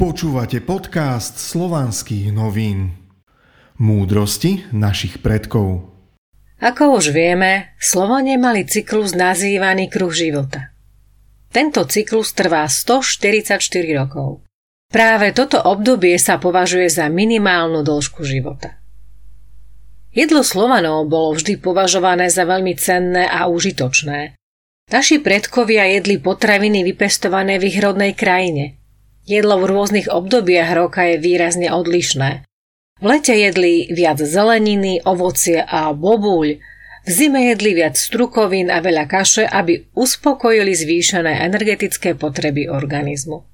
Počúvate podcast slovanských novín. Múdrosti našich predkov. Ako už vieme, Slovania mali cyklus nazývaný kruh života. Tento cyklus trvá 144 rokov. Práve toto obdobie sa považuje za minimálnu dĺžku života. Jedlo Slovanov bolo vždy považované za veľmi cenné a užitočné. Naši predkovia jedli potraviny vypestované v ich rodnej krajine – Jedlo v rôznych obdobiach roka je výrazne odlišné. V lete jedli viac zeleniny, ovocie a bobuľ, v zime jedli viac strukovín a veľa kaše, aby uspokojili zvýšené energetické potreby organizmu.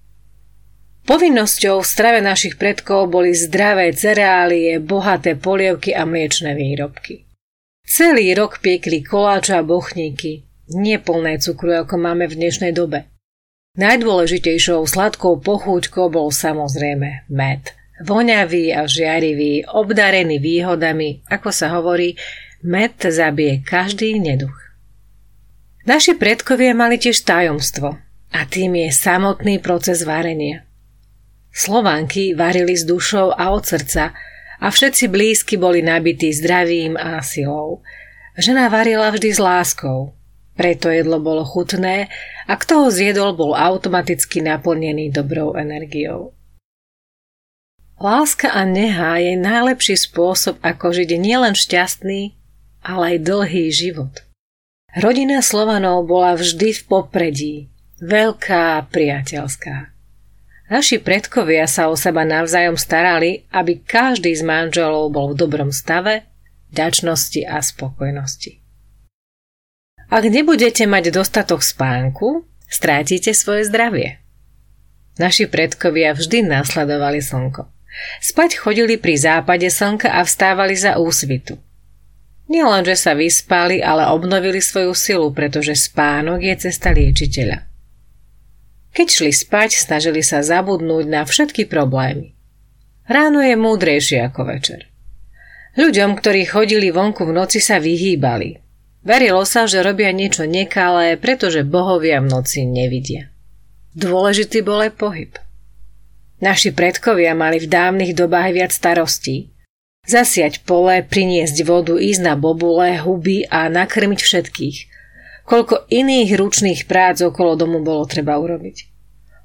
Povinnosťou v strave našich predkov boli zdravé cereálie, bohaté polievky a mliečne výrobky. Celý rok piekli koláče a bochníky, neplné cukru, ako máme v dnešnej dobe – Najdôležitejšou sladkou pochúťkou bol samozrejme med. Voňavý a žiarivý, obdarený výhodami, ako sa hovorí, med zabije každý neduch. Naši predkovia mali tiež tajomstvo a tým je samotný proces varenia. Slovanky varili s dušou a od srdca a všetci blízky boli nabití zdravím a silou. Žena varila vždy s láskou, preto jedlo bolo chutné a kto ho zjedol, bol automaticky naplnený dobrou energiou. Láska a neha je najlepší spôsob, ako žiť nielen šťastný, ale aj dlhý život. Rodina Slovanov bola vždy v popredí, veľká priateľská. Naši predkovia sa o seba navzájom starali, aby každý z manželov bol v dobrom stave, ďačnosti a spokojnosti. Ak nebudete mať dostatok spánku, strátite svoje zdravie. Naši predkovia vždy následovali slnko. Spať chodili pri západe slnka a vstávali za úsvitu. Nielen, že sa vyspali, ale obnovili svoju silu, pretože spánok je cesta liečiteľa. Keď šli spať, snažili sa zabudnúť na všetky problémy. Ráno je múdrejšie ako večer. Ľuďom, ktorí chodili vonku v noci, sa vyhýbali, Verilo sa, že robia niečo nekalé, pretože bohovia v noci nevidia. Dôležitý bol aj pohyb. Naši predkovia mali v dávnych dobách viac starostí. Zasiať pole, priniesť vodu, ísť na bobule, huby a nakrmiť všetkých. Koľko iných ručných prác okolo domu bolo treba urobiť.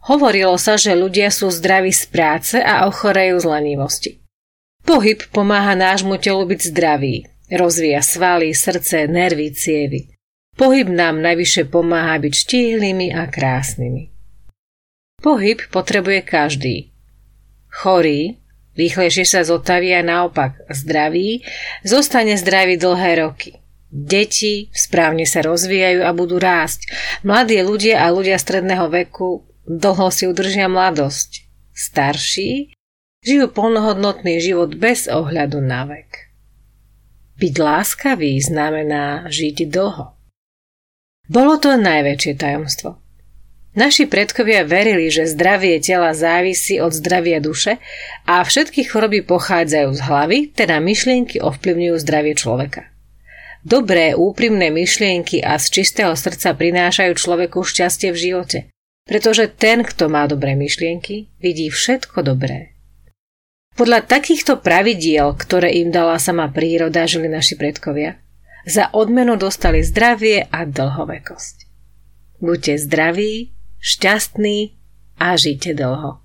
Hovorilo sa, že ľudia sú zdraví z práce a ochorejú z lenivosti. Pohyb pomáha nášmu telu byť zdravý, Rozvíja svaly, srdce, nervy, cievy. Pohyb nám najvyššie pomáha byť štíhlými a krásnymi. Pohyb potrebuje každý. Chorý, rýchlejšie sa zotaví a naopak zdravý, zostane zdravý dlhé roky. Deti správne sa rozvíjajú a budú rásť. Mladí ľudia a ľudia stredného veku dlho si udržia mladosť. Starší žijú plnohodnotný život bez ohľadu na vek. Byť láskavý znamená žiť dlho. Bolo to najväčšie tajomstvo. Naši predkovia verili, že zdravie tela závisí od zdravia duše a všetky choroby pochádzajú z hlavy, teda myšlienky ovplyvňujú zdravie človeka. Dobré, úprimné myšlienky a z čistého srdca prinášajú človeku šťastie v živote, pretože ten, kto má dobré myšlienky, vidí všetko dobré. Podľa takýchto pravidiel, ktoré im dala sama príroda, žili naši predkovia. Za odmenu dostali zdravie a dlhovekosť. Buďte zdraví, šťastní a žite dlho.